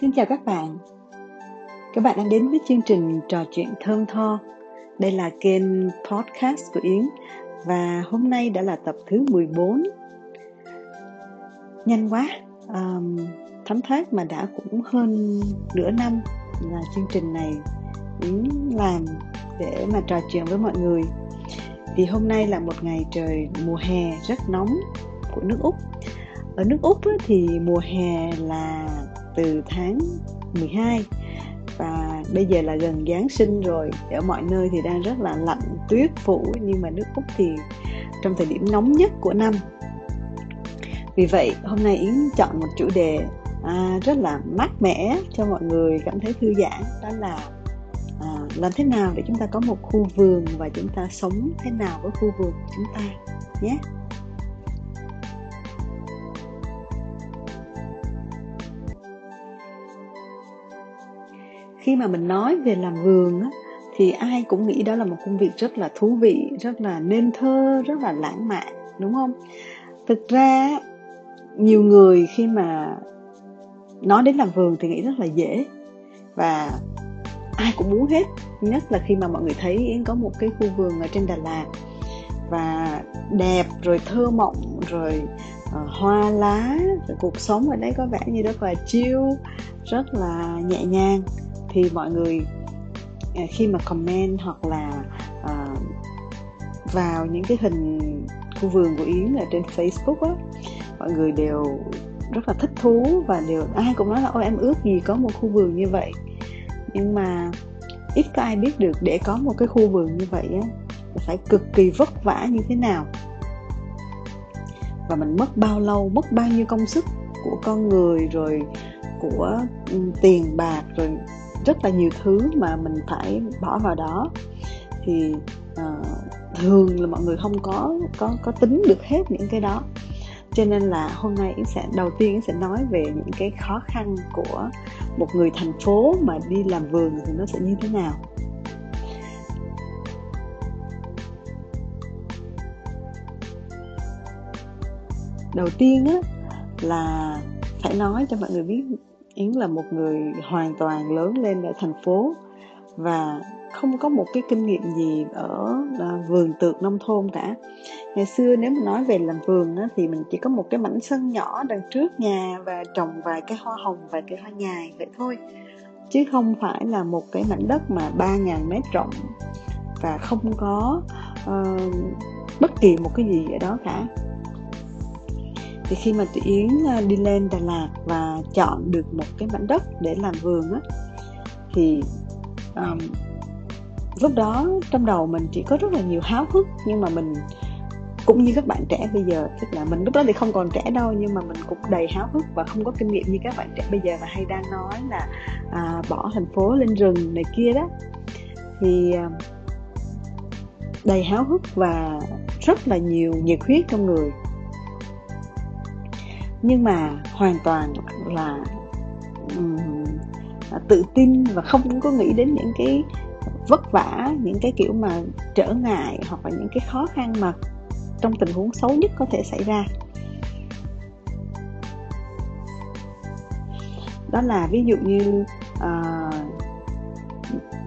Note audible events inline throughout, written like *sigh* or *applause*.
Xin chào các bạn. Các bạn đang đến với chương trình trò chuyện thơm tho. Đây là kênh podcast của Yến và hôm nay đã là tập thứ 14. Nhanh quá, um, thấm thoát mà đã cũng hơn nửa năm là chương trình này Yến làm để mà trò chuyện với mọi người. thì hôm nay là một ngày trời mùa hè rất nóng của nước Úc. Ở nước Úc thì mùa hè là từ tháng 12 và bây giờ là gần Giáng sinh rồi ở mọi nơi thì đang rất là lạnh tuyết phủ nhưng mà nước Úc thì trong thời điểm nóng nhất của năm vì vậy hôm nay Yến chọn một chủ đề à, rất là mát mẻ cho mọi người cảm thấy thư giãn đó là à, làm thế nào để chúng ta có một khu vườn và chúng ta sống thế nào với khu vườn của chúng ta nhé yeah. Khi mà mình nói về làm vườn á, thì ai cũng nghĩ đó là một công việc rất là thú vị rất là nên thơ rất là lãng mạn đúng không? Thực ra nhiều người khi mà nói đến làm vườn thì nghĩ rất là dễ và ai cũng muốn hết nhất là khi mà mọi người thấy yến có một cái khu vườn ở trên đà lạt và đẹp rồi thơ mộng rồi uh, hoa lá rồi cuộc sống ở đấy có vẻ như rất là chiêu rất là nhẹ nhàng thì mọi người à, khi mà comment hoặc là uh, vào những cái hình khu vườn của Yến ở trên Facebook á mọi người đều rất là thích thú và đều ai cũng nói là ôi em ước gì có một khu vườn như vậy. Nhưng mà ít có ai biết được để có một cái khu vườn như vậy á phải cực kỳ vất vả như thế nào. Và mình mất bao lâu mất bao nhiêu công sức của con người rồi của ừ, tiền bạc rồi rất là nhiều thứ mà mình phải bỏ vào đó. Thì uh, thường là mọi người không có có có tính được hết những cái đó. Cho nên là hôm nay yến sẽ đầu tiên yến sẽ nói về những cái khó khăn của một người thành phố mà đi làm vườn thì nó sẽ như thế nào. Đầu tiên á là phải nói cho mọi người biết Yến là một người hoàn toàn lớn lên ở thành phố và không có một cái kinh nghiệm gì ở uh, vườn tược nông thôn cả. Ngày xưa nếu mà nói về làm vườn á, thì mình chỉ có một cái mảnh sân nhỏ đằng trước nhà và trồng vài cái hoa hồng và cái hoa nhài vậy thôi. Chứ không phải là một cái mảnh đất mà 3.000 mét rộng và không có uh, bất kỳ một cái gì ở đó cả thì khi mà chị yến à, đi lên đà lạt và chọn được một cái mảnh đất để làm vườn á thì um, lúc đó trong đầu mình chỉ có rất là nhiều háo hức. Nhưng mà mình cũng như các bạn trẻ bây giờ tức là mình lúc đó thì không còn trẻ đâu nhưng mà mình cũng đầy háo hức và không có kinh nghiệm như các bạn trẻ bây giờ mà hay đang nói là à, bỏ thành phố lên rừng này kia đó. Thì à, đầy háo hức và rất là nhiều nhiệt huyết trong người nhưng mà hoàn toàn là um, tự tin và không có nghĩ đến những cái vất vả những cái kiểu mà trở ngại hoặc là những cái khó khăn mà trong tình huống xấu nhất có thể xảy ra. Đó là ví dụ như uh,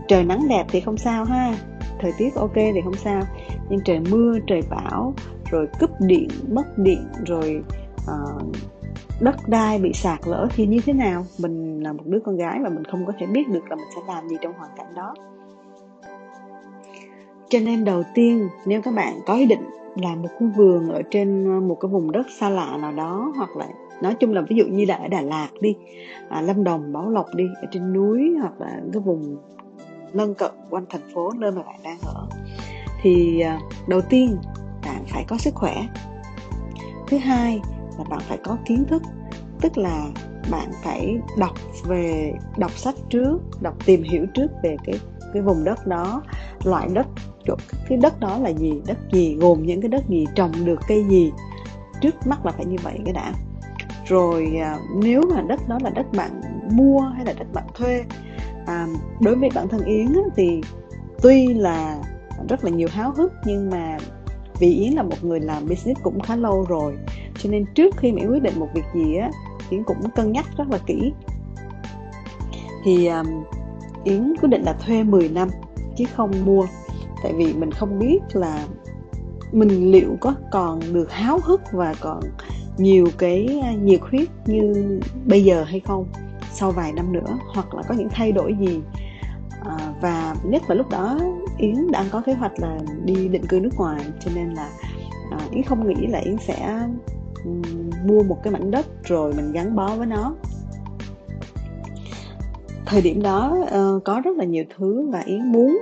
trời nắng đẹp thì không sao ha thời tiết ok thì không sao. Nhưng trời mưa trời bão rồi cúp điện mất điện rồi uh, đất đai bị sạt lỡ thì như thế nào? Mình là một đứa con gái và mình không có thể biết được là mình sẽ làm gì trong hoàn cảnh đó. Cho nên đầu tiên nếu các bạn có ý định làm một khu vườn ở trên ờ, một cái vùng đất xa lạ nào đó hoặc là nói chung là ví dụ như là ở Đà Lạt đi à, Lâm Đồng Bảo Lộc đi ở trên núi hoặc là cái vùng lân cận quanh thành phố nơi mà bạn đang ở thì à, đầu tiên bạn phải có sức khỏe. Thứ hai là bạn phải có kiến thức. Tức là bạn phải đọc về đọc sách trước đọc tìm hiểu trước về cái cái vùng đất đó loại đất cái đất đó là gì đất gì gồm những cái đất gì trồng được cây gì. Trước mắt là phải như vậy cái đã. Rồi à, nếu mà đất đó là đất bạn mua hay là đất bạn thuê à, đối với bản thân yến thì tuy là rất là nhiều háo hức nhưng mà vì yến là một người làm business cũng khá lâu rồi cho nên trước khi mà yến quyết định một việc gì á yến cũng cân nhắc rất là kỹ. Thì um, Yến quyết định là thuê 10 năm chứ không mua. Tại vì mình không biết là mình liệu có còn được háo hức và còn nhiều cái nhiệt huyết như bây giờ hay không sau vài năm nữa hoặc là có những thay đổi gì. À, và nhất là lúc đó yến đang có kế hoạch là đi định cư nước ngoài cho nên là à, yến không nghĩ là yến sẽ um, mua một cái mảnh đất rồi mình gắn bó với nó. Thời điểm đó uh, có rất là nhiều thứ và yến muốn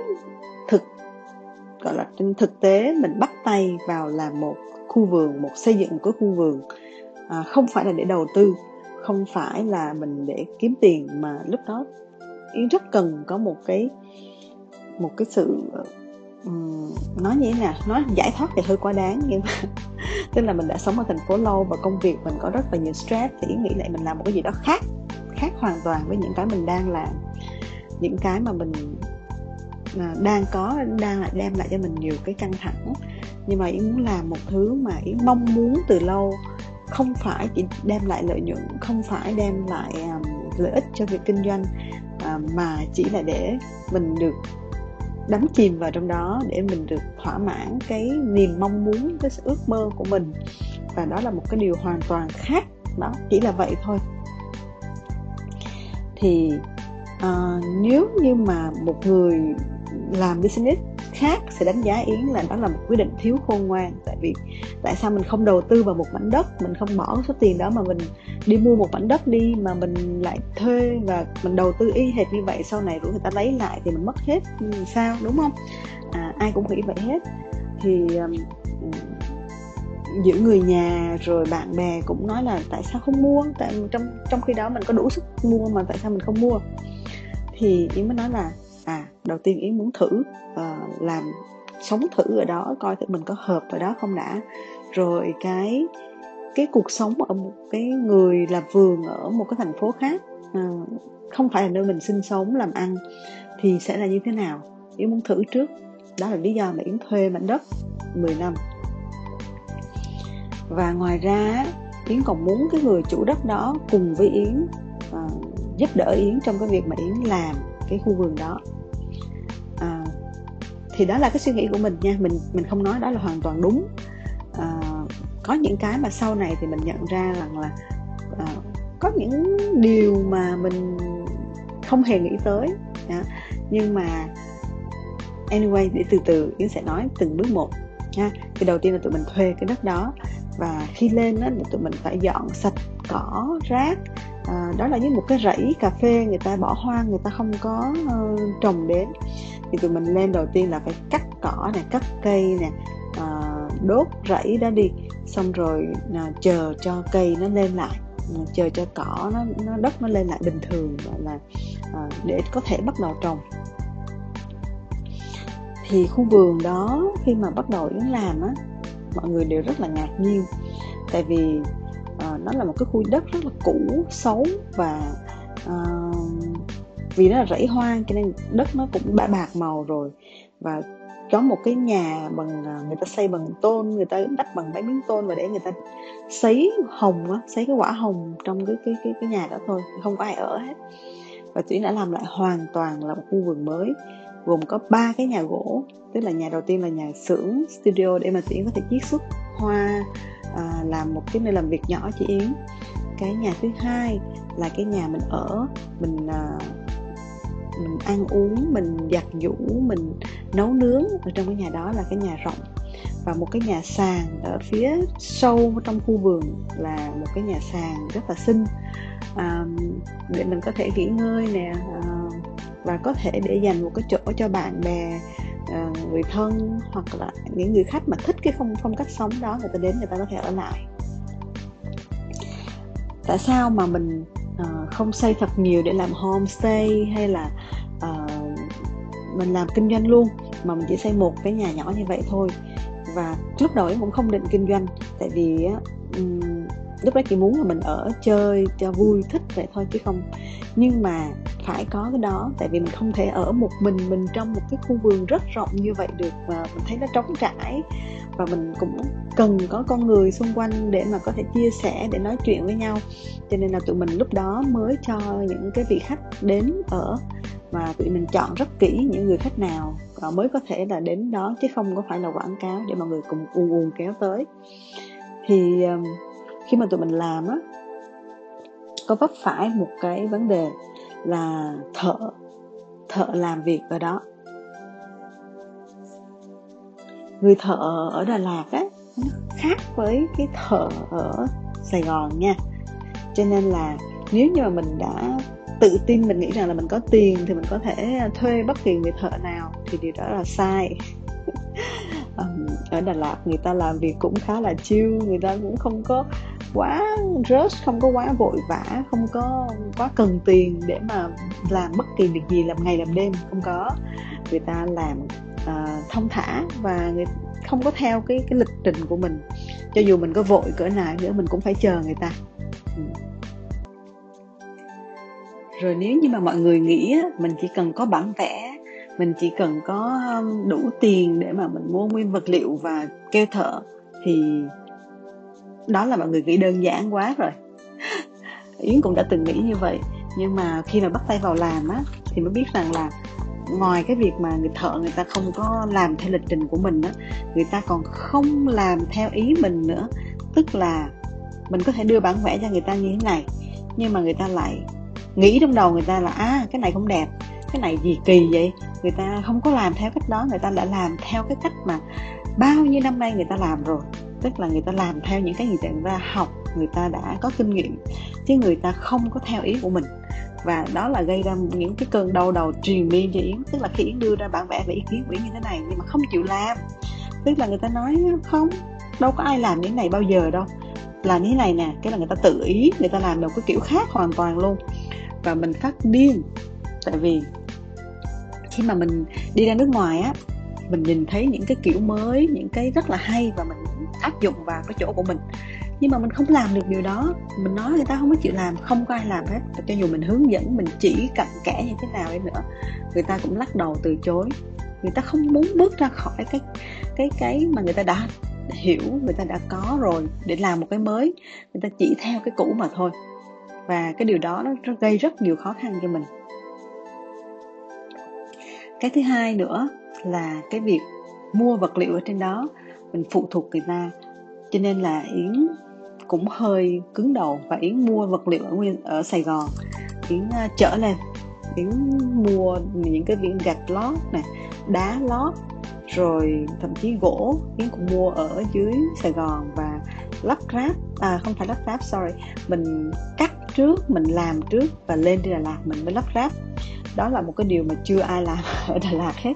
thực gọi là trên thực tế mình bắt tay vào làm một khu vườn một xây dựng một cái khu vườn. À, không phải là để đầu tư không phải là mình để kiếm tiền mà lúc đó yến rất cần có một cái một cái sự um, nói như thế nào? Nói giải thoát thì hơi quá đáng nhưng mà *laughs* tức là mình đã sống ở thành phố lâu và công việc mình có rất là nhiều stress thì nghĩ lại mình làm một cái gì đó khác khác hoàn toàn với những cái mình đang làm. Những cái mà mình mà đang có đang lại đem lại cho mình nhiều cái căng thẳng. Nhưng mà yến muốn làm một thứ mà yến mong muốn từ lâu không phải chỉ đem lại lợi nhuận không phải đem lại um, lợi ích cho việc kinh doanh uh, mà chỉ là để mình được đắm chìm vào trong đó để mình được thỏa mãn cái niềm mong muốn cái ước mơ của mình. Và đó là một cái điều hoàn toàn khác đó chỉ là vậy thôi. Thì uh, nếu như mà một người làm business khác sẽ đánh giá yến là đó là một quyết định thiếu khôn ngoan. Tại vì tại sao mình không đầu tư vào một mảnh đất mình không bỏ số tiền đó mà mình đi mua một mảnh đất đi mà mình lại thuê và mình đầu tư y hệt như vậy sau này rủ người ta lấy lại thì mình mất hết ừ, sao đúng không? À, ai cũng nghĩ vậy hết. Thì um, giữa người nhà rồi bạn bè cũng nói là tại sao không mua? Tại trong trong khi đó mình có đủ sức mua mà tại sao mình không mua? Thì yến mới nói là à đầu tiên yến muốn thử uh, làm sống thử ở đó coi thử mình có hợp ở đó không đã. Rồi cái cái cuộc sống ở một cái người làm vườn ở một cái thành phố khác uh, không phải là nơi mình sinh sống làm ăn thì sẽ là như thế nào? Yến muốn thử trước. Đó là lý do mà yến thuê mảnh đất 10 năm. Và ngoài ra yến còn muốn cái người chủ đất đó cùng với yến uh, giúp đỡ yến trong cái việc mà yến làm cái khu vườn đó thì đó là cái suy nghĩ của mình nha. Mình mình không nói đó là hoàn toàn đúng. À, có những cái mà sau này thì mình nhận ra rằng là à, có những điều mà mình không hề nghĩ tới. À, nhưng mà anyway để từ từ yến sẽ nói từng bước một nha. Thì đầu tiên là tụi mình thuê cái đất đó. Và khi lên đó tụi mình phải dọn sạch cỏ rác. À, đó là như một cái rẫy cà phê người ta bỏ hoang người ta không có uh, trồng đến thì tụi mình lên đầu tiên là phải cắt cỏ này cắt cây nè à, đốt rẫy đó đi. Xong rồi à, chờ cho cây nó lên lại. À, chờ cho cỏ nó, nó đất nó lên lại bình thường gọi là à, để có thể bắt đầu trồng. Thì khu vườn đó khi mà bắt đầu yến làm á mọi người đều rất là ngạc nhiên. Tại vì à, nó là một cái khu đất rất là cũ xấu và à, vì nó là rẫy hoang cho nên đất nó cũng đã bạc màu rồi. Và có một cái nhà bằng à, người ta xây bằng tôn người ta đắp bằng mấy miếng tôn và để người ta sấy hồng á sấy cái quả hồng trong cái cái cái cái nhà đó thôi không có ai ở hết. Và tuyển đã làm lại hoàn toàn là một khu vườn mới gồm có ba cái nhà gỗ tức là nhà đầu tiên là nhà xưởng studio để mà tuyển có thể chiết xuất hoa à, làm một cái nơi làm việc nhỏ chị yến. Cái nhà thứ hai là cái nhà mình ở mình à, mình ăn uống mình giặt giũ mình nấu nướng ở trong cái nhà đó là cái nhà rộng. Và một cái nhà sàn ở phía sâu trong khu vườn là một cái nhà sàn rất là xinh. À, để mình có thể nghỉ ngơi nè à, và có thể để dành một cái chỗ cho bạn bè à, người thân hoặc là những người khách mà thích cái phong phong cách sống đó người ta đến người ta có thể ở lại. Tại sao mà mình uh, không xây thật nhiều để làm homestay hay là uh, mình làm kinh doanh luôn mà mình chỉ xây một cái nhà nhỏ như vậy thôi. Và lúc đầu cũng không định kinh doanh tại vì um, lúc đó chỉ muốn là mình ở chơi cho vui thích vậy thôi chứ không. Nhưng mà phải có cái đó tại vì mình không thể ở một mình mình trong một cái khu vườn rất rộng như vậy được và mình thấy nó trống trải và mình cũng cần có con người xung quanh để mà có thể chia sẻ, để nói chuyện với nhau. Cho nên là tụi mình lúc đó mới cho những cái vị khách đến ở mà tụi mình chọn rất kỹ những người khách nào mới có thể là đến đó, chứ không có phải là quảng cáo để mọi người cùng ùn ùn kéo tới. Thì khi mà tụi mình làm á, có vấp phải một cái vấn đề là thợ thợ làm việc ở đó người thợ ở Đà Lạt á khác với cái thợ ở Sài Gòn nha. Cho nên là nếu như mà mình đã tự tin, mình nghĩ rằng là mình có tiền thì mình có thể thuê bất kỳ người thợ nào thì điều đó là sai. *laughs* Ở Đà Lạt người ta làm việc cũng khá là chill, người ta cũng không có quá rush, không có quá vội vã, không có quá cần tiền để mà làm bất kỳ việc gì làm ngày làm đêm, không có. Người ta làm uh, thông thả và người không có theo cái cái lịch trình của mình. Cho dù mình có vội cỡ nào nữa mình cũng phải chờ người ta. Ừ. rồi nếu như mà mọi người nghĩ mình chỉ cần có bản vẽ mình chỉ cần có um, đủ tiền để mà mình mua nguyên vật liệu và kêu thợ thì đó là mọi người nghĩ đơn giản quá rồi. *laughs* Yến cũng đã từng nghĩ như vậy nhưng mà khi mà bắt tay vào làm á thì mới biết rằng là ngoài cái việc mà người thợ người ta không có làm theo lịch trình của mình đó, người ta còn không làm theo ý mình nữa tức là mình có thể đưa bản vẽ cho người ta như thế này nhưng mà người ta lại nghĩ trong đầu người ta là à cái này không đẹp cái này gì kỳ vậy người ta không có làm theo cách đó người ta đã làm theo cái cách mà bao nhiêu năm nay người ta làm rồi tức là người ta làm theo những cái gì người ta học người ta đã có kinh nghiệm chứ người ta không có theo ý của mình và đó là gây ra những cái cơn đau đầu truyền miên cho yến tức là khi yến đưa ra bản vẽ về ý kiến của yến như thế này nhưng mà không chịu làm. Tức là người ta nói, không, đâu có ai làm như thế này bao giờ đâu. Làm như thế này nè, cái là người ta tự ý, người ta làm được cái kiểu khác hoàn toàn luôn. Và mình phát điên. Tại vì khi mà mình đi ra nước ngoài á, mình nhìn thấy những cái kiểu mới, những cái rất là hay và mình áp dụng vào cái chỗ của mình nhưng mà mình không làm được điều đó. Mình nói người ta không có chịu làm, không có ai làm hết. Và cho dù mình hướng dẫn, mình chỉ cặn kẽ như thế nào đi nữa, người ta cũng lắc đầu từ chối. Người ta không muốn bước ra khỏi cái cái cái mà người ta đã hiểu, người ta đã có rồi để làm một cái mới. Người ta chỉ theo cái cũ mà thôi. Và cái điều đó nó gây rất nhiều khó khăn cho mình. Cái thứ hai nữa là cái việc mua vật liệu ở trên đó. Mình phụ thuộc người ta. Cho nên là yến cũng hơi cứng đầu và yến mua vật liệu ở nguyên ở sài gòn. Yến à, uh, trở lên. Yến mua những cái viên gạch lót này đá lót rồi thậm chí gỗ. Yến cũng mua ở dưới sài gòn và lắp ráp à không phải lắp ráp sorry mình cắt trước mình làm trước và lên đi đà lạt mình mới lắp ráp. Đó là một cái điều mà chưa ai làm *laughs* ở đà lạt hết.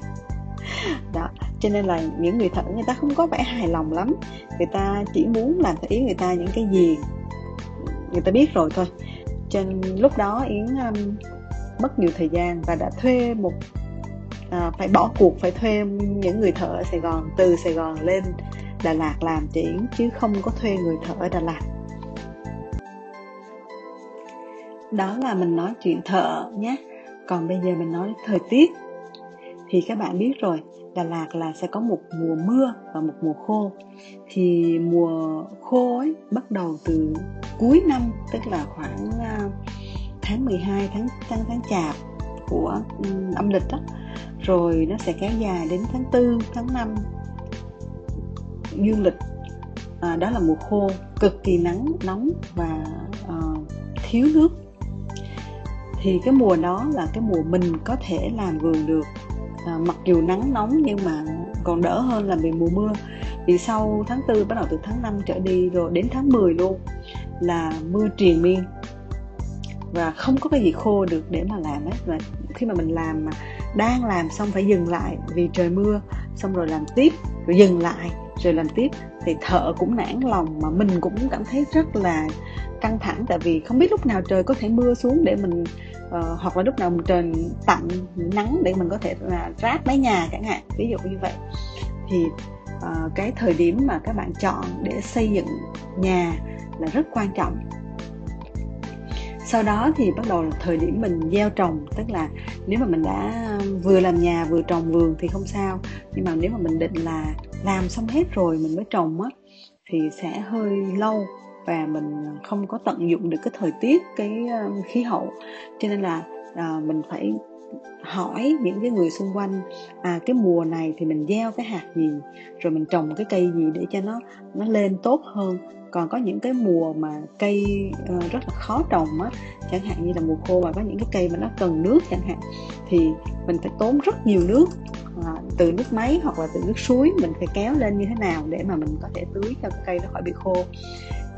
Đó cho nên là những người thợ người ta không có vẻ hài lòng lắm. Người ta chỉ muốn làm theo ý người ta những cái gì người ta biết rồi thôi. Cho nên lúc đó yến um, mất nhiều thời gian và đã thuê một à, phải bỏ cuộc phải thuê những người thợ ở sài gòn từ sài gòn lên đà lạt làm cho yến chứ không có thuê người thợ ở đà lạt. Đó là mình nói chuyện thợ nhé. Còn bây giờ mình nói thời tiết. Thì các bạn biết rồi Đà Lạt là sẽ có một mùa mưa và một mùa khô. Thì mùa khô ấy bắt đầu từ cuối năm tức là khoảng à, tháng 12 tháng tháng tháng chạp của um, âm lịch đó. Rồi nó sẽ kéo dài đến tháng 4 tháng 5 dương lịch à, đó là mùa khô cực kỳ nắng nóng và à, thiếu nước. Thì cái mùa đó là cái mùa mình có thể làm vườn được à, mặc dù nắng nóng nhưng mà còn đỡ hơn là vì mùa mưa. Vì sau tháng 4 bắt đầu từ tháng 5 trở đi rồi đến tháng 10 luôn là mưa triền miên. Và không có cái gì khô được để mà làm ấy và khi mà mình làm mà đang làm xong phải dừng lại vì trời mưa xong rồi làm tiếp rồi dừng lại rồi làm tiếp thì thợ cũng nản lòng mà mình cũng cảm thấy rất là căng thẳng. Tại vì không biết lúc nào trời có thể mưa xuống để mình uh, hoặc là lúc nào trời tạnh nắng để mình có thể là ráp mái nhà chẳng hạn ví dụ như vậy. Thì uh, cái thời điểm mà các bạn chọn để xây dựng nhà là rất quan trọng. Sau đó thì bắt đầu là thời điểm mình gieo trồng tức là nếu mà mình đã vừa làm nhà vừa trồng vườn thì không sao nhưng mà nếu mà mình định là làm xong hết rồi mình mới trồng á thì sẽ hơi lâu và mình không có tận dụng được cái thời tiết cái ờ, khí hậu. Cho nên là à, mình phải hỏi những cái người xung quanh à cái mùa này thì mình gieo cái hạt gì? Rồi mình trồng cái cây gì để cho nó nó lên tốt hơn? Còn có những cái mùa mà cây uh, rất là khó trồng á chẳng hạn như là mùa khô và có những cái cây mà nó cần nước chẳng hạn thì mình phải tốn rất nhiều nước à, từ nước máy hoặc là từ nước suối mình phải kéo lên như thế nào để mà mình có thể tưới cho cây nó khỏi bị khô.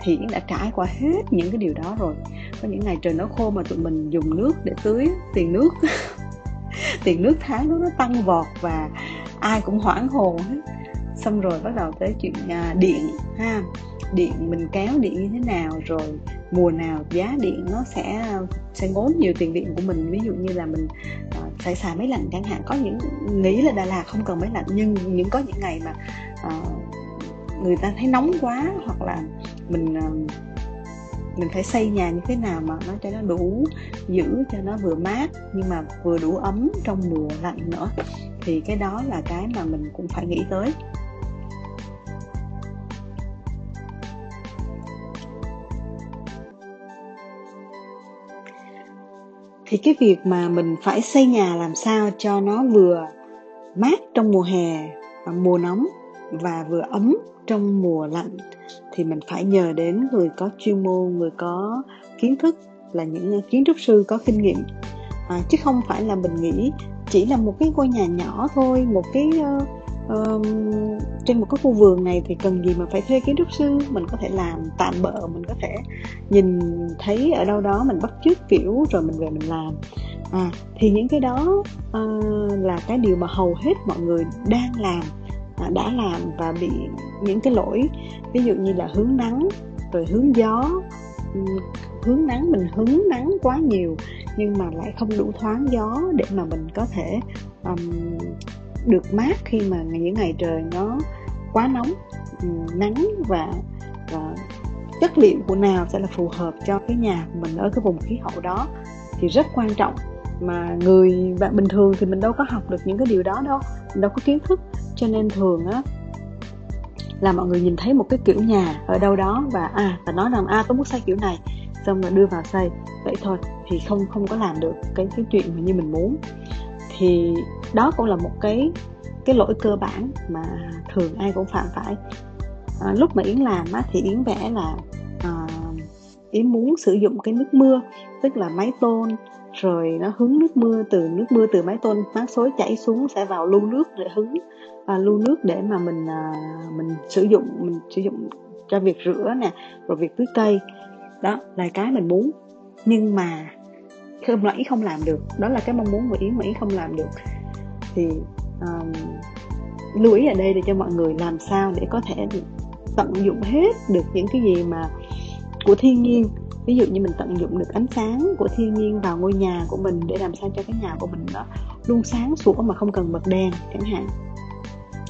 Thì đã trải qua hết những cái điều đó rồi. Có những ngày trời nó khô mà tụi mình dùng nước để tưới tiền nước. *laughs* Tiền nước tháng đó nó tăng vọt và ai cũng hoảng hồn hết xong rồi bắt đầu tới chuyện à, điện ha. Điện mình kéo điện như thế nào rồi mùa nào giá điện nó sẽ à, sẽ ngốn nhiều tiền điện của mình. Ví dụ như là mình à, phải xài máy lạnh chẳng hạn. Có những nghĩ là Đà Lạt không cần máy lạnh nhưng những có những ngày mà à, người ta thấy nóng quá hoặc là mình à, mình phải xây nhà như thế nào mà nó cho nó đủ giữ cho nó vừa mát nhưng mà vừa đủ ấm trong mùa lạnh nữa thì cái đó là cái mà mình cũng phải nghĩ tới. Thì cái việc mà mình phải xây nhà làm sao cho nó vừa mát trong mùa hè và mùa nóng và vừa ấm trong mùa lạnh thì mình phải nhờ đến người có chuyên môn người có kiến thức là những kiến trúc sư có kinh nghiệm. À, chứ không phải là mình nghĩ chỉ là một cái ngôi nhà nhỏ thôi một cái uh, um, trên một cái khu vườn này thì cần gì mà phải thuê kiến trúc sư? Mình có thể làm tạm bợ mình có thể nhìn thấy ở đâu đó mình bắt chước kiểu rồi mình về mình làm. À thì những cái đó uh, là cái điều mà hầu hết mọi người đang làm à, đã làm và bị những cái lỗi. Ví dụ như là hướng nắng rồi hướng gió hướng nắng mình hướng nắng quá nhiều nhưng mà lại không đủ thoáng gió để mà mình có thể um, được mát khi mà những ngày trời nó quá nóng ừ, nắng và, và chất liệu của nào sẽ là phù hợp cho cái nhà của mình ở cái vùng khí hậu đó thì rất quan trọng. Mà người bạn bình thường thì mình đâu có học được những cái điều đó đâu mình đâu có kiến thức. Cho nên thường á là mọi người nhìn thấy một cái kiểu nhà ở đâu đó và à và nói rằng à tôi muốn xây kiểu này. Xong rồi đưa vào xây. Vậy thôi thì không không có làm được cái cái chuyện mà như mình muốn. Thì đó cũng là một cái cái lỗi cơ bản mà thường ai cũng phạm phải. À, lúc mà yến làm á, thì yến vẽ là à, yến muốn sử dụng cái nước mưa tức là máy tôn rồi nó hứng nước mưa từ nước mưa từ máy tôn mát xối chảy xuống sẽ vào lưu nước để hứng à, lưu nước để mà mình à, mình sử dụng mình sử dụng cho việc rửa nè rồi việc tưới cây. Đó là cái mình muốn. Nhưng mà không là ý không làm được đó là cái mong muốn của yến mà yến không làm được thì um, lưu ý ở đây để cho mọi người làm sao để có thể tận dụng hết được những cái gì mà của thiên nhiên. Ví dụ như mình tận dụng được ánh sáng của thiên nhiên vào ngôi nhà của mình để làm sao cho cái nhà của mình nó luôn sáng sủa mà không cần bật đèn chẳng hạn.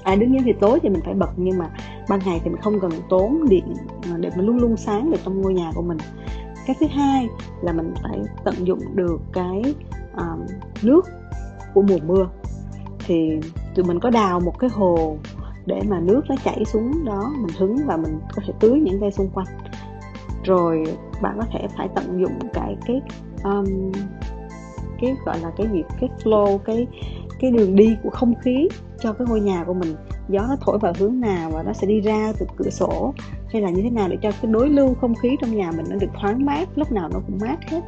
À đương nhiên thì tối thì mình phải bật nhưng mà ban ngày thì mình không cần tốn điện ờ, để mình luôn luôn sáng được trong ngôi nhà của mình. Cái thứ hai là mình phải tận dụng được cái uh, nước của mùa mưa thì tụi mình có đào một cái hồ để mà nước nó chảy xuống đó mình hứng và mình có thể tưới những cây xung quanh. Rồi bạn có thể phải tận dụng cái cái um, cái gọi là cái gì? Cái flow cái cái đường đi của không khí cho cái ngôi nhà của mình. Gió nó thổi vào hướng nào và nó sẽ đi ra từ cửa sổ? Hay là như thế nào để cho cái đối lưu không khí trong nhà mình nó được thoáng mát lúc nào nó cũng mát hết?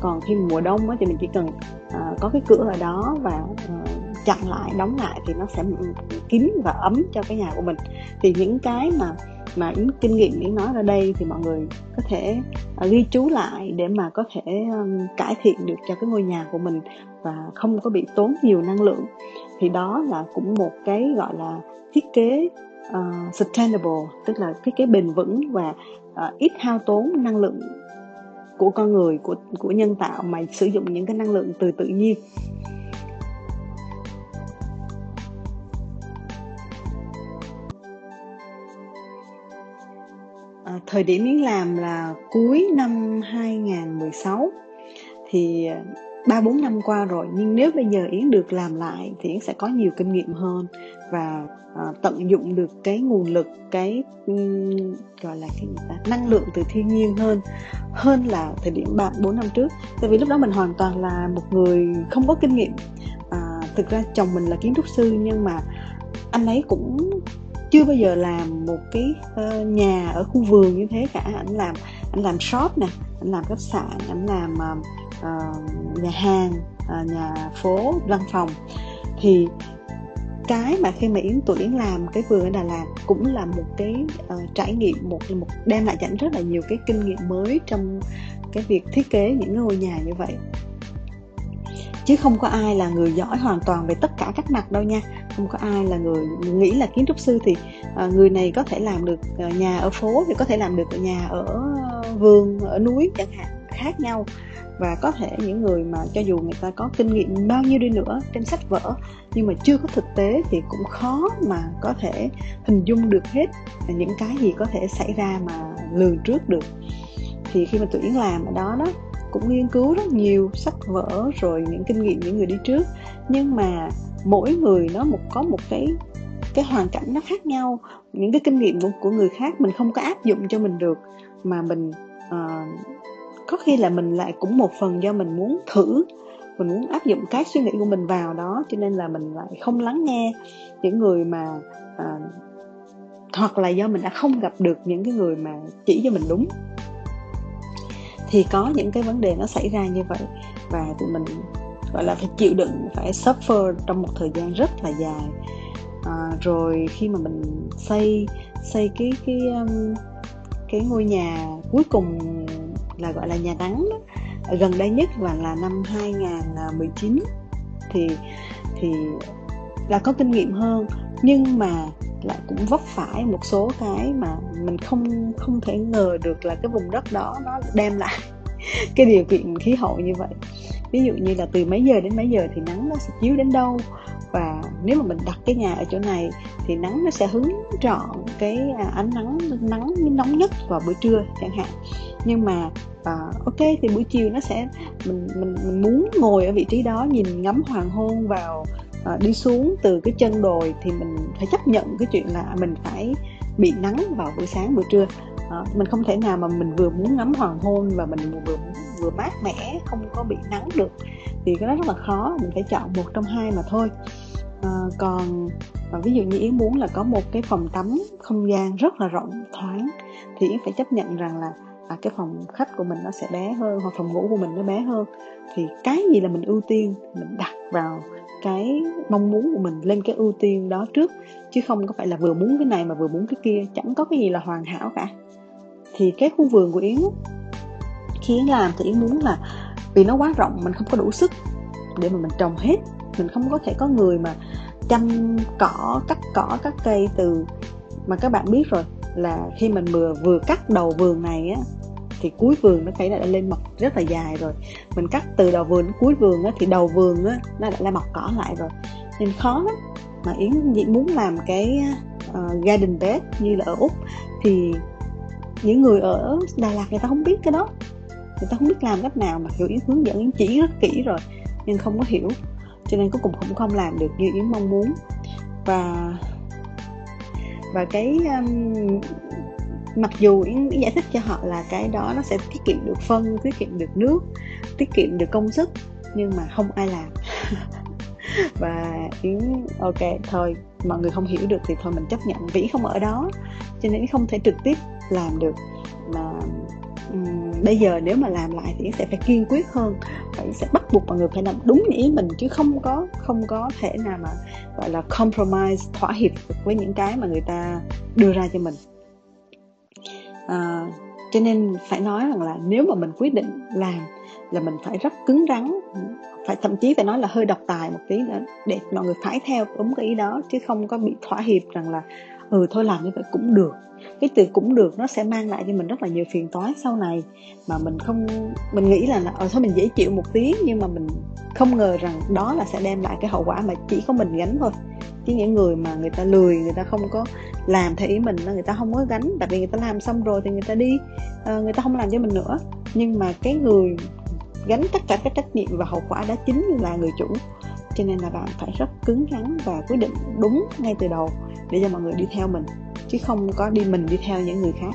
Còn khi mùa đông á, thì mình chỉ cần uh, có cái cửa ở đó và uh, chặn lại đóng lại thì nó sẽ kín và ấm cho cái nhà của mình. Thì những cái mà mà những kinh nghiệm những nói ra đây thì mọi người có thể à, ghi chú lại để mà có thể um, cải thiện được cho cái ngôi nhà của mình và không có bị tốn nhiều năng lượng. Thì đó là cũng một cái gọi là thiết kế uh, sustainable tức là thiết kế bền vững và uh, ít hao tốn năng lượng của con người của của nhân tạo mà sử dụng những cái năng lượng từ tự nhiên. À, thời điểm Yến làm là cuối năm 2016 thì à, ba bốn năm qua rồi nhưng nếu bây giờ Yến được làm lại thì Yến sẽ có nhiều kinh nghiệm hơn và à, tận dụng được cái nguồn lực cái um, gọi là cái gì ta năng lượng từ thiên nhiên hơn hơn là thời điểm ba bốn năm trước. Tại vì lúc đó mình hoàn toàn là một người không có kinh nghiệm. À, thực ra chồng mình là kiến trúc sư nhưng mà anh ấy cũng chưa bao giờ làm một cái uh, nhà ở khu vườn như thế cả. Anh làm anh làm shop nè anh làm khách sạn anh làm uh, nhà hàng uh, nhà phố văn phòng. Thì cái mà khi mà yến tụi yến làm cái vườn ở đà lạt cũng là một cái uh, trải nghiệm một một đem lại cho anh rất là nhiều cái kinh nghiệm mới trong cái việc thiết kế những ngôi nhà như vậy chứ không có ai là người giỏi hoàn toàn về tất cả các mặt đâu nha. Không có ai là người nghĩ là kiến trúc sư thì uh, người này có thể làm được ờ, nhà ở phố thì có thể làm được nhà ở vườn ở núi chẳng hạn khác nhau. Và có thể những người mà cho dù người ta có kinh nghiệm bao nhiêu đi nữa trên sách vở nhưng mà chưa có thực tế thì cũng khó mà có thể hình dung được hết những cái gì có thể xảy ra mà lường trước được. Thì khi mà tụi yến làm ở đó đó cũng nghiên cứu rất nhiều sách vở rồi những kinh nghiệm những người đi trước. Nhưng mà mỗi người nó một có một cái cái hoàn cảnh nó khác nhau. Những cái kinh nghiệm của, của người khác mình không có áp dụng cho mình được mà mình uh, có khi là mình lại cũng một phần do mình muốn thử mình muốn áp dụng cái suy nghĩ của mình vào đó cho nên là mình lại không lắng nghe những người mà uh, hoặc là do mình đã không gặp được những cái người mà chỉ cho mình đúng thì có những cái vấn đề nó xảy ra như vậy. Và tụi mình gọi là phải chịu đựng phải suffer trong một thời gian rất là dài. À, rồi khi mà mình xây xây cái cái um, cái ngôi nhà cuối cùng là gọi là nhà nắng đó, gần đây nhất và là năm 2019 thì thì là có kinh nghiệm hơn. Nhưng mà lại cũng vấp phải một số cái mà mình không không thể ngờ được là cái vùng đất đó nó đem lại *laughs* cái điều kiện khí hậu như vậy. Ví dụ như là từ mấy giờ đến mấy giờ thì nắng nó sẽ chiếu đến đâu và nếu mà mình đặt cái nhà ở chỗ này thì nắng nó sẽ hứng trọn cái à, ánh nắng nắng nóng nhất vào buổi trưa chẳng hạn. Nhưng mà à, ok thì buổi chiều nó sẽ mình mình mình muốn ngồi ở vị trí đó nhìn ngắm hoàng hôn vào Ờ, đi xuống từ cái chân đồi thì mình phải chấp nhận cái chuyện là mình phải bị nắng vào buổi sáng buổi trưa. À, mình không thể nào mà mình vừa muốn ngắm hoàng hôn và mình vừa vừa mát mẻ không có bị nắng được. Thì cái đó rất là khó mình phải chọn một trong hai mà thôi. À, còn và ví dụ như yến muốn là có một cái phòng tắm không gian rất là rộng thoáng thì yến phải chấp nhận rằng là à, cái phòng khách của mình nó sẽ bé hơn hoặc phòng ngủ của mình nó bé hơn. Thì cái gì là mình ưu tiên mình đặt vào cái mong muốn của mình lên cái ưu tiên đó trước, chứ không có phải là vừa muốn cái này mà vừa muốn cái kia, chẳng có cái gì là hoàn hảo cả. Thì cái khu vườn của yến khi yến làm thì yến muốn là vì nó quá rộng, mình không có đủ sức để mà mình trồng hết. Mình không có thể có người mà chăm cỏ, cắt cỏ, cắt cây từ mà các bạn biết rồi, là khi mình vừa vừa cắt đầu vườn này á thì cuối vườn nó phải đã lên mọc rất là dài rồi. Mình cắt từ đầu vườn đến cuối vườn á thì đầu vườn á nó đã lên mọc cỏ lại rồi. Nên khó lắm. Mà yến chỉ muốn làm cái uh, garden bed như là ở úc. Thì những người ở đà lạt người ta không biết cái đó. Người ta không biết làm cách nào mà kiểu yến hướng dẫn yến chỉ rất kỹ rồi nhưng không có hiểu. Cho nên cuối cùng cũng không làm được như yến mong muốn. Và và cái um, mặc dù yến, giải thích cho họ là cái đó nó sẽ tiết kiệm được phân tiết kiệm được nước tiết kiệm được công sức nhưng mà không ai làm. *laughs* Và yến ok thôi mọi người không hiểu được thì thôi mình chấp nhận. Vĩ không ở đó cho nên không thể trực tiếp làm được. Mà um, bây giờ nếu mà làm lại thì sẽ phải kiên quyết hơn và sẽ bắt buộc mọi người phải làm đúng ý mình chứ không có không có thể nào mà gọi là compromise thỏa hiệp với những cái mà người ta đưa ra cho mình à, cho nên phải nói rằng là nếu mà mình quyết định làm là mình phải rất cứng rắn phải thậm chí phải nói là hơi độc tài một tí nữa để mọi người phải theo đúng cái ý đó chứ không có bị thỏa hiệp rằng là ừ thôi làm như vậy cũng được cái từ cũng được nó sẽ mang lại cho mình rất là nhiều phiền toái sau này. Mà mình không mình nghĩ là ở ờ, thôi mình dễ chịu một tí nhưng mà mình không ngờ rằng đó là sẽ đem lại cái hậu quả mà chỉ có mình gánh thôi. Chứ những người mà người ta lười người ta không có làm theo ý mình người ta không có gánh. Tại vì người ta làm xong rồi thì người ta đi ờ, người ta không làm cho mình nữa. Nhưng mà cái người gánh tất cả các trách nhiệm và hậu quả đó chính là người chủ. Cho nên là bạn phải rất cứng rắn và quyết định đúng ngay từ đầu để cho mọi người đi theo mình chứ không có đi mình đi theo những người khác.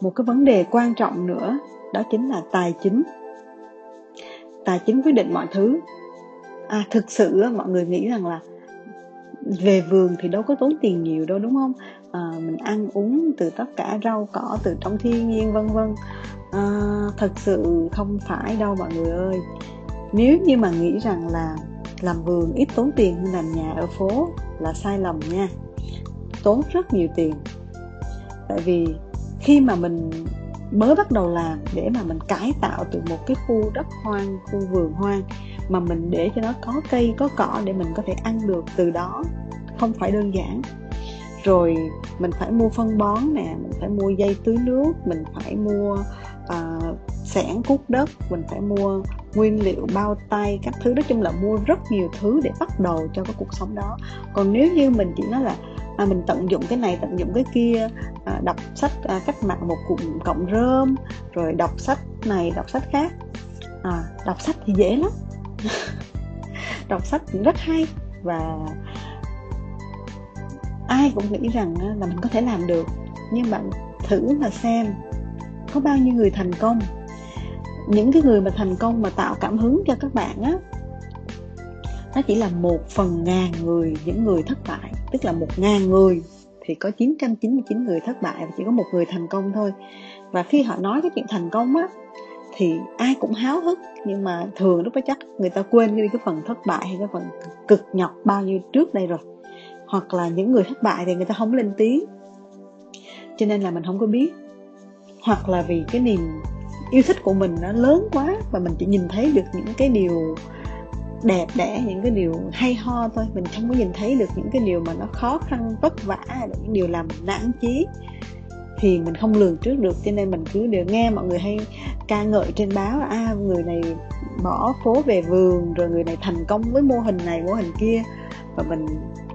Một cái vấn đề quan trọng nữa đó chính là tài chính. Tài chính quyết định mọi thứ. À thực sự mọi người nghĩ rằng là về vườn thì đâu có tốn tiền nhiều đâu đúng không? À, mình ăn uống từ tất cả rau cỏ từ trong thiên nhiên vân vân. À, thật sự không phải đâu mọi người ơi. Nếu như mà nghĩ rằng là làm vườn ít tốn tiền hơn làm nhà ở phố là sai lầm nha. Tốn rất nhiều tiền. Tại vì khi mà mình mới bắt đầu làm để mà mình cải tạo từ một cái khu đất hoang, khu vườn hoang mà mình để cho nó có cây, có cỏ để mình có thể ăn được từ đó, không phải đơn giản. Rồi mình phải mua phân bón nè, mình phải mua dây tưới nước, mình phải mua Ờ, uh, cút cuốc đất mình phải mua nguyên liệu bao tay các thứ. Nói chung là mua rất nhiều thứ để bắt đầu cho cái cuộc sống đó. Còn nếu như mình chỉ nói là à, mình tận dụng cái này tận dụng cái kia à, đọc sách à, cách mạng một cụm cộng rơm rồi đọc sách này đọc sách khác à, đọc sách thì dễ lắm. *laughs* Đọc sách cũng rất hay và ai cũng nghĩ rằng là mình có thể làm được. Nhưng bạn thử mà xem có bao nhiêu người thành công. Những cái người mà thành công mà tạo cảm hứng cho các bạn á, nó chỉ là một phần ngàn người, những người thất bại. Tức là một ngàn người thì có 999 người thất bại và chỉ có một người thành công thôi. Và khi họ nói cái chuyện thành công á, thì ai cũng háo hức, nhưng mà thường lúc đó chắc người ta quên đi cái phần thất bại hay cái phần cực nhọc bao nhiêu trước đây rồi. Hoặc là những người thất bại thì người ta không lên tiếng. Cho nên là mình không có biết hoặc là vì cái niềm yêu thích của mình nó lớn quá và mình chỉ nhìn thấy được những cái điều đẹp đẽ những cái điều hay ho thôi. Mình không có nhìn thấy được những cái điều mà nó khó khăn vất vả những điều làm nản chí. Thì mình không lường trước được cho nên mình cứ đều nghe mọi người hay ca ngợi trên báo a à, người này bỏ phố về vườn rồi người này thành công với mô hình này mô hình kia. Và mình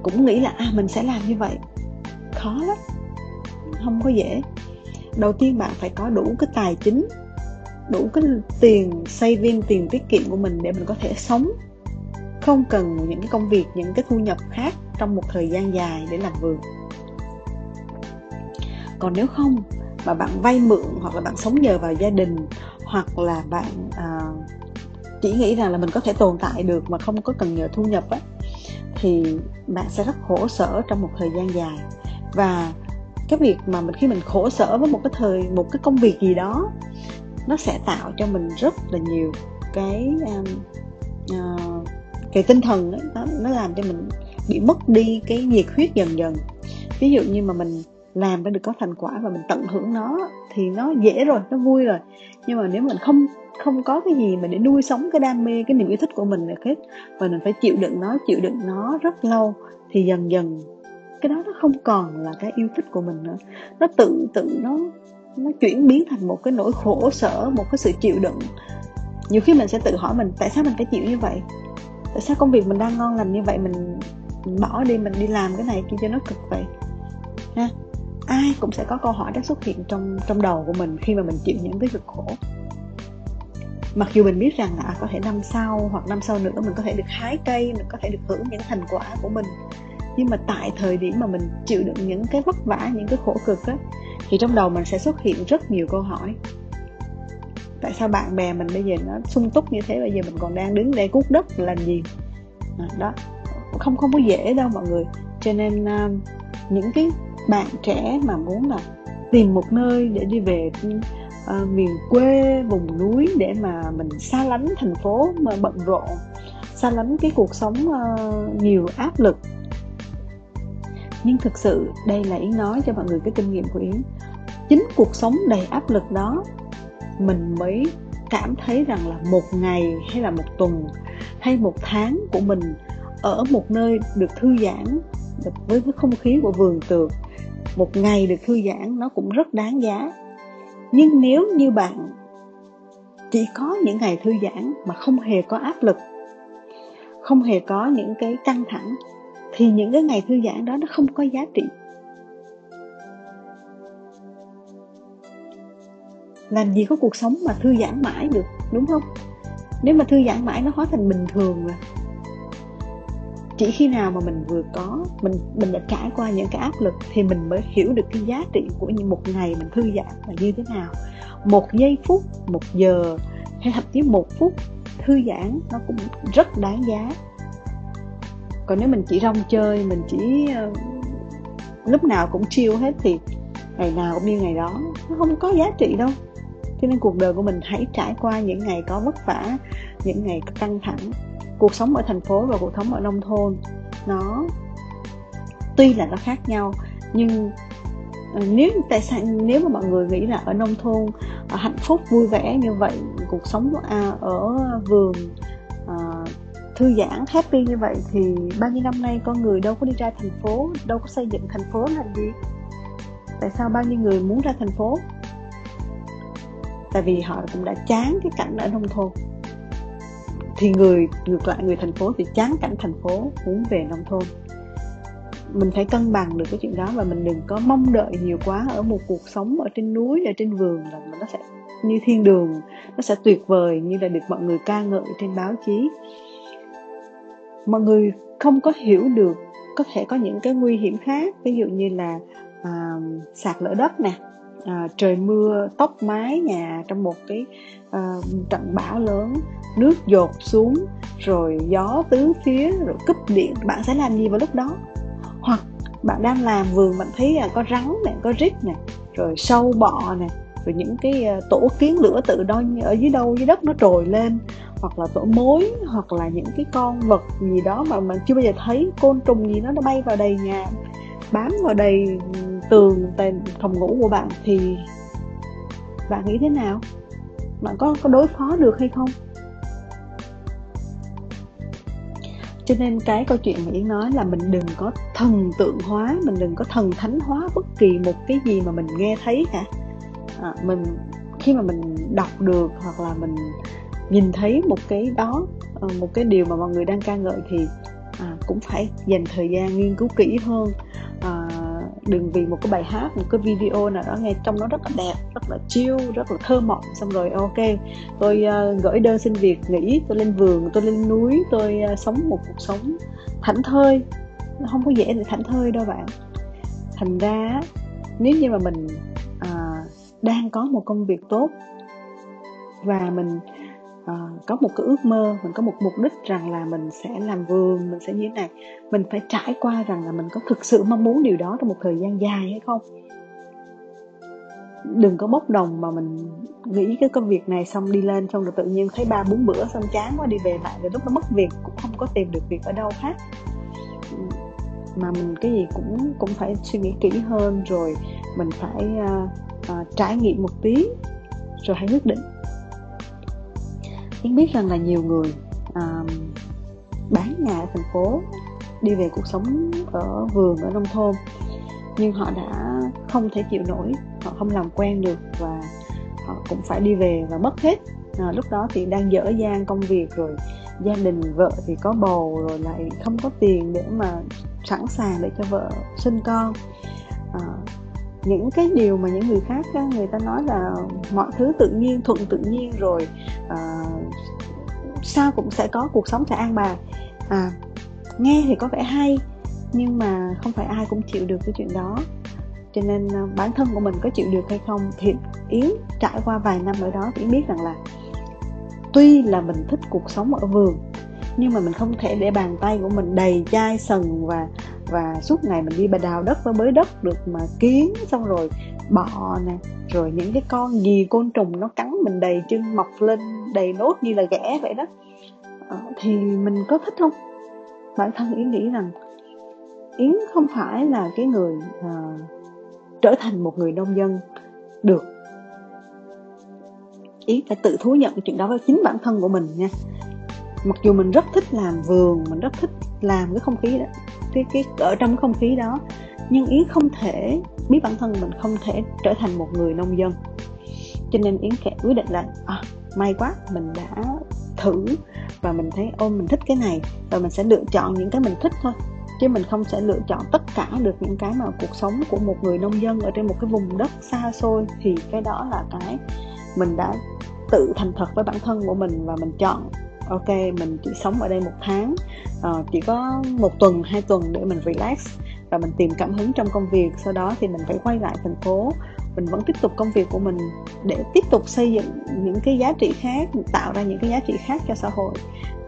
cũng nghĩ là à mình sẽ làm như vậy. Khó lắm không có dễ đầu tiên bạn phải có đủ cái tài chính đủ cái tiền saving tiền tiết kiệm của mình để mình có thể sống. Không cần những cái công việc những cái thu nhập khác trong một thời gian dài để làm vườn. Còn nếu không mà bạn vay mượn hoặc là bạn sống nhờ vào gia đình hoặc là bạn à, chỉ nghĩ rằng là mình có thể tồn tại được mà không có cần nhờ thu nhập á thì bạn sẽ rất khổ sở trong một thời gian dài. Và cái việc mà mình khi mình khổ sở với một cái thời một cái công việc gì đó nó sẽ tạo cho mình rất là nhiều cái um, uh, cái tinh thần ấy, nó nó làm cho mình bị mất đi cái nhiệt huyết dần dần. Ví dụ như mà mình làm để được có thành quả và mình tận hưởng nó thì nó dễ rồi nó vui rồi. Nhưng mà nếu mình không không có cái gì mà để nuôi sống cái đam mê cái niềm yêu thích của mình là hết và mình phải chịu đựng nó chịu đựng nó rất lâu thì dần dần cái đó nó không còn là cái yêu thích của mình nữa. Nó tự tự nó nó chuyển biến thành một cái nỗi khổ sở một cái sự chịu đựng. Nhiều khi mình sẽ tự hỏi mình tại sao mình phải chịu như vậy? Tại sao công việc mình đang ngon lành như vậy? Mình, mình bỏ đi mình đi làm cái này kia cho nó cực vậy? Ha? Ai cũng sẽ có câu hỏi đó xuất hiện trong trong đầu của mình khi mà mình chịu những cái cực khổ. Mặc dù mình biết rằng là à, có thể năm sau hoặc năm sau nữa mình có thể được hái cây mình có thể được hưởng những thành quả của mình nhưng mà tại thời điểm mà mình chịu đựng những cái vất vả những cái khổ cực á thì trong đầu mình sẽ xuất hiện rất nhiều câu hỏi. Tại sao bạn bè mình bây giờ nó sung túc như thế? Bây giờ mình còn đang đứng đây cuốc đất làm gì? À, đó không không có dễ đâu mọi người. Cho nên uh, những cái bạn trẻ mà muốn là tìm một nơi để đi về uh, miền quê vùng núi để mà mình xa lánh thành phố mà bận rộn xa lánh cái cuộc sống uh, nhiều áp lực nhưng thực sự, đây là yến nói cho mọi người cái kinh nghiệm của yến. Chính cuộc sống đầy áp lực đó, mình mới cảm thấy rằng là một ngày hay là một tuần hay một tháng của mình ở một nơi được thư giãn với cái không khí của vườn tược. Một ngày được thư giãn nó cũng rất đáng giá. Nhưng nếu như bạn chỉ có những ngày thư giãn mà không hề có áp lực, không hề có những cái căng thẳng thì những cái ngày thư giãn đó nó không có giá trị. Làm gì có cuộc sống mà thư giãn mãi được, đúng không? Nếu mà thư giãn mãi nó hóa thành bình thường rồi chỉ khi nào mà mình vừa có, mình mình đã trải qua những cái áp lực thì mình mới hiểu được cái giá trị của một ngày mình thư giãn là như thế nào. Một giây phút, một giờ, hay thậm chí một phút thư giãn nó cũng rất đáng giá còn nếu mình chỉ rong chơi mình chỉ uh, lúc nào cũng chiêu hết thì ngày nào cũng như ngày đó. Nó không có giá trị đâu. Cho nên cuộc đời của mình hãy trải qua những ngày có vất vả những ngày căng thẳng. Cuộc sống ở thành phố và cuộc sống ở nông thôn nó tuy là nó khác nhau nhưng ờ, nếu tại sao nếu mà mọi người nghĩ là ở nông thôn hạnh phúc vui vẻ như vậy cuộc sống à, ở vườn thư giãn, happy như vậy thì bao nhiêu năm nay con người đâu có đi ra thành phố, đâu có xây dựng thành phố làm gì? Tại sao bao nhiêu người muốn ra thành phố? Tại vì họ cũng đã chán cái cảnh ở nông thôn. Thì người, ngược lại, người thành phố thì chán cảnh thành phố, muốn về nông thôn. Mình phải cân bằng được cái chuyện đó và mình đừng có mong đợi nhiều quá ở một cuộc sống ở trên núi, ở trên vườn là nó sẽ như thiên đường, nó sẽ tuyệt vời như là được mọi người ca ngợi trên báo chí mọi người không có hiểu được có thể có những cái nguy hiểm khác ví dụ như là à, sạt lở đất nè à, trời mưa tốc mái nhà trong một cái à, trận bão lớn nước dột xuống rồi gió tứ phía rồi cúp điện bạn sẽ làm gì vào lúc đó? Hoặc bạn đang làm vườn bạn thấy là có rắn nè có rít nè rồi sâu bọ nè rồi những cái à, tổ kiến lửa tự đo ở dưới đâu dưới đất nó trồi lên hoặc là tổ mối hoặc là những cái con vật gì đó mà mình chưa bao giờ thấy côn trùng gì nó nó bay vào đầy nhà bám vào đầy tường tại phòng ngủ của bạn thì bạn nghĩ thế nào? Bạn có có đối phó được hay không? Cho nên cái câu chuyện mà yến nói là mình đừng có thần tượng hóa mình đừng có thần thánh hóa bất kỳ một cái gì mà mình nghe thấy cả. À, mình khi mà mình đọc được hoặc là mình nhìn thấy một cái đó ờ, một cái điều mà mọi người đang ca ngợi thì à, cũng phải dành thời gian nghiên cứu kỹ hơn. À, đừng vì một cái bài hát một cái video nào đó nghe trong nó rất là đẹp rất là chill rất là thơ mộng xong rồi ok tôi uh, gửi đơn xin việc nghỉ tôi lên vườn tôi lên núi tôi uh, sống một cuộc sống thảnh thơi. Nó không có dễ để thảnh thơi đâu bạn. Thành ra nếu như mà mình uh, đang có một công việc tốt và mình uh, có một cái ước mơ mình có một mục đích rằng là mình sẽ làm vườn mình sẽ như thế này. Mình phải trải qua rằng là mình có thực sự mong muốn điều đó trong một thời gian dài hay không? Đừng có bốc đồng mà mình nghĩ cái công việc này xong đi lên xong rồi tự nhiên thấy ba bốn bữa xong chán quá đi về lại rồi lúc nó mất việc cũng không có tìm được việc ở đâu khác. Mà mình cái gì cũng cũng phải suy nghĩ kỹ hơn rồi mình phải uh, uh, trải nghiệm một tí rồi hãy quyết định. Yến biết rằng là nhiều người uh, bán nhà ở thành phố đi về cuộc sống ở vườn ở nông thôn nhưng họ đã không thể chịu nổi họ không làm quen được và họ cũng phải đi về và mất hết. À, lúc đó thì đang dở dang công việc rồi gia đình vợ thì có bầu rồi lại không có tiền để mà sẵn sàng để cho vợ sinh con. À, những cái điều mà những người khác người ta nói là mọi thứ tự nhiên thuận tự nhiên rồi à, sao cũng sẽ có cuộc sống sẽ an bài. À nghe thì có vẻ hay nhưng mà không phải ai cũng chịu được cái chuyện đó. Cho nên ờ, bản thân của mình có chịu được hay không thì yến trải qua vài năm ở đó thì yến biết rằng là tuy là mình thích cuộc sống ở vườn nhưng mà mình không thể để bàn tay của mình đầy chai sần và và suốt ngày mình đi bà đào đất và bới đất được mà kiến xong rồi bọ nè rồi những cái con gì côn trùng nó cắn mình đầy chân mọc lên đầy nốt như là ghẻ vậy đó. Ờ, thì mình có thích không? Bản thân yến nghĩ rằng yến không phải là cái người uh, trở thành một người nông dân được. Yến phải tự thú nhận chuyện đó với chính bản thân của mình nha. Mặc dù mình rất thích làm vườn mình rất thích làm cái không khí đó cái cái ở trong cái không khí đó. Nhưng yến không thể biết bản thân mình không thể trở thành một người nông dân. Cho nên yến kẻ quyết định là à, may quá mình đã thử và mình thấy ôm mình thích cái này và mình sẽ lựa chọn những cái mình thích thôi. Chứ mình không sẽ lựa chọn tất cả được những cái mà cuộc sống của một người nông dân ở trên một cái vùng đất xa xôi. Thì cái đó là cái mình đã tự thành thật với bản thân của mình và mình chọn ok mình chỉ sống ở đây một tháng. Uh, chỉ có một tuần hai tuần để mình relax và mình tìm cảm hứng trong công việc. Sau đó thì mình phải quay lại thành phố. Mình vẫn tiếp tục công việc của mình để tiếp tục xây dựng những cái giá trị khác tạo ra những cái giá trị khác cho xã hội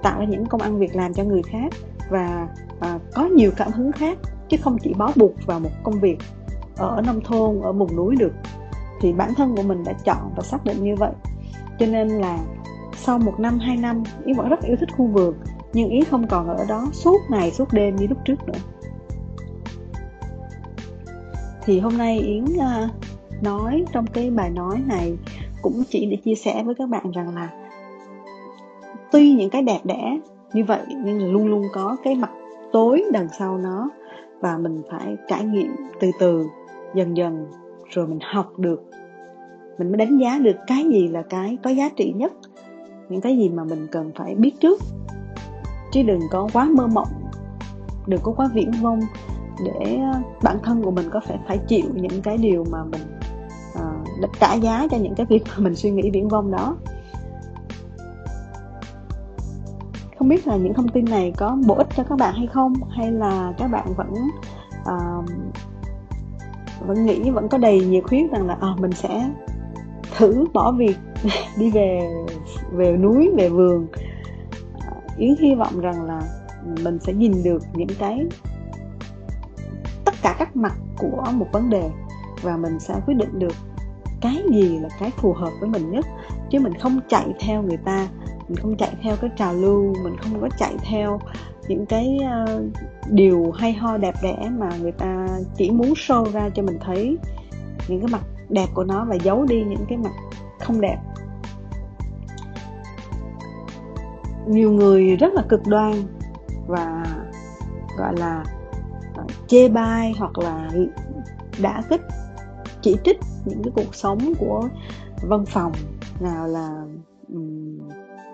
tạo ra những công ăn việc làm cho người khác và à, có nhiều cảm hứng khác chứ không chỉ bó buộc vào một công việc ở nông thôn ở vùng núi được. Thì bản thân của mình đã chọn và xác định như vậy. Cho nên là sau một năm, hai năm, yến vẫn rất yêu thích khu vườn, nhưng yến không còn ở đó suốt ngày, suốt đêm như lúc trước nữa. Thì hôm nay yến à, nói trong cái bài nói này cũng chỉ để chia sẻ với các bạn rằng là tuy những cái đẹp đẽ như vậy nhưng luôn luôn có cái mặt tối đằng sau nó và mình phải trải nghiệm từ từ, dần dần rồi mình học được. Mình mới đánh giá được cái gì là cái có giá trị nhất những cái gì mà mình cần phải biết trước. Chứ đừng có quá mơ mộng đừng có quá viễn vông để ờ, bản thân của mình có thể phải chịu những cái điều mà mình uh, trả giá cho những cái việc mà mình suy nghĩ viễn vông đó. Không biết là những thông tin này có bổ ích cho các bạn hay không hay là các bạn vẫn uh, vẫn nghĩ vẫn có đầy nhiệt huyết rằng là à, mình sẽ thử bỏ việc *laughs* đi về về núi về vườn. Yến hy vọng rằng là mình sẽ nhìn được những cái tất cả các mặt của một vấn đề và mình sẽ quyết định được cái gì là cái phù hợp với mình nhất. Chứ mình không chạy theo người ta mình không chạy theo cái trào lưu mình không có chạy theo những cái uh, điều hay ho đẹp đẽ mà người ta chỉ muốn show ra cho mình thấy. Những cái mặt đẹp của nó và giấu đi những cái mặt không đẹp. Nhiều người rất là cực đoan và gọi là ờ, chê bai hoặc là đã kích chỉ trích những cái cuộc sống của văn phòng nào là um,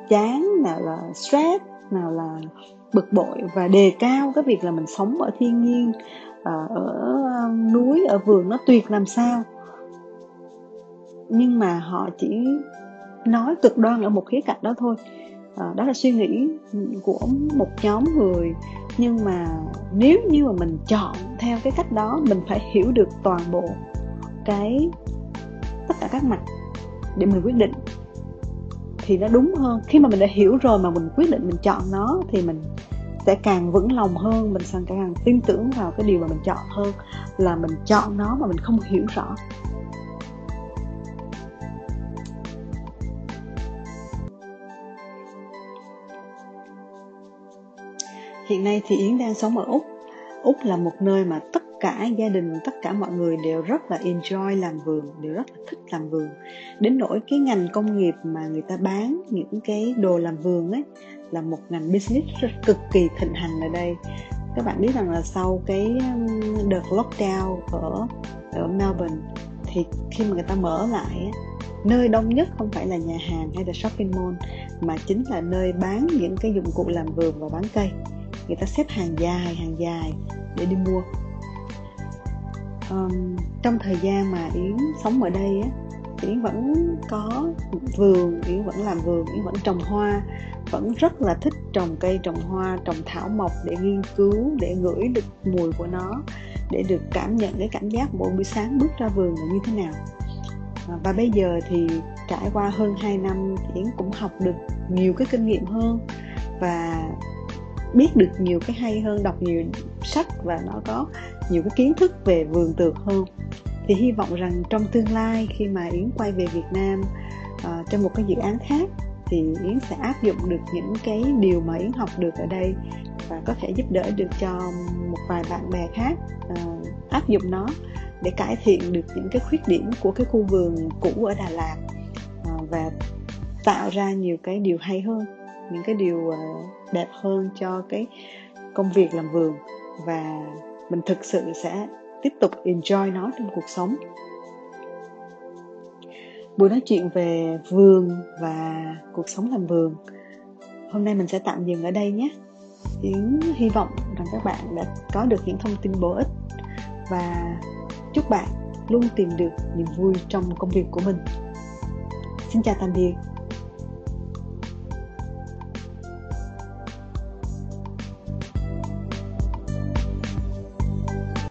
chán nào là stress nào là bực bội và đề cao cái việc là mình sống ở thiên nhiên ờ, ở núi ở vườn nó tuyệt làm sao. Nhưng mà họ chỉ nói cực đoan ở một khía cạnh đó thôi à, đó là suy nghĩ của một nhóm người. Nhưng mà nếu như mà mình chọn theo cái cách đó mình phải hiểu được toàn bộ cái tất cả các mặt để mình quyết định thì nó đúng hơn. Khi mà mình đã hiểu rồi mà mình quyết định mình chọn nó thì mình sẽ càng vững lòng hơn mình sẽ càng tin tưởng vào cái điều mà mình chọn hơn là mình chọn nó mà mình không hiểu rõ. Hiện nay thì yến đang sống ở úc. Úc là một nơi mà tất cả gia đình, tất cả mọi người đều rất là enjoy làm vườn, đều rất là thích làm vườn. Đến nỗi cái ngành công nghiệp mà người ta bán những cái đồ làm vườn ấy, là một ngành business rất cực kỳ thịnh hành ở đây. Các bạn biết rằng là sau cái um, đợt lockdown ở ở Melbourne, thì khi mà người ta mở lại nơi đông nhất không phải là nhà hàng hay là shopping mall, mà chính là nơi bán những cái dụng cụ làm vườn và bán cây người ta xếp hàng dài hàng dài để đi mua. Um, trong thời gian mà yến sống ở đây á yến vẫn có vườn yến vẫn làm vườn yến vẫn trồng hoa vẫn rất là thích trồng cây trồng hoa trồng thảo mộc để nghiên cứu để ngửi được mùi của nó để được cảm nhận cái cảm giác mỗi buổi sáng bước ra vườn là như thế nào. Ờ, và bây giờ thì trải qua hơn 2 năm thì Yến cũng học được nhiều cái kinh nghiệm hơn và biết được nhiều cái hay hơn đọc nhiều sách và nó có nhiều cái kiến thức về vườn tược hơn. Thì hy vọng rằng trong tương lai khi mà yến quay về việt nam uh, trong một cái dự án khác thì yến sẽ áp dụng được những cái điều mà yến học được ở đây và có thể giúp đỡ được cho một vài bạn bè khác uh, áp dụng nó để cải thiện được những cái khuyết điểm của cái khu vườn cũ ở đà lạt uh, và tạo ra nhiều cái điều hay hơn những cái điều uh, đẹp hơn cho cái công việc làm vườn. Và mình thực sự sẽ tiếp tục enjoy nó trong cuộc sống. Buổi nói chuyện về vườn và cuộc sống làm vườn, hôm nay mình sẽ tạm dừng ở đây nhé. Yến hy vọng rằng các bạn đã có được những thông tin bổ ích và chúc bạn luôn tìm được niềm vui trong công việc của mình. Xin chào tạm biệt.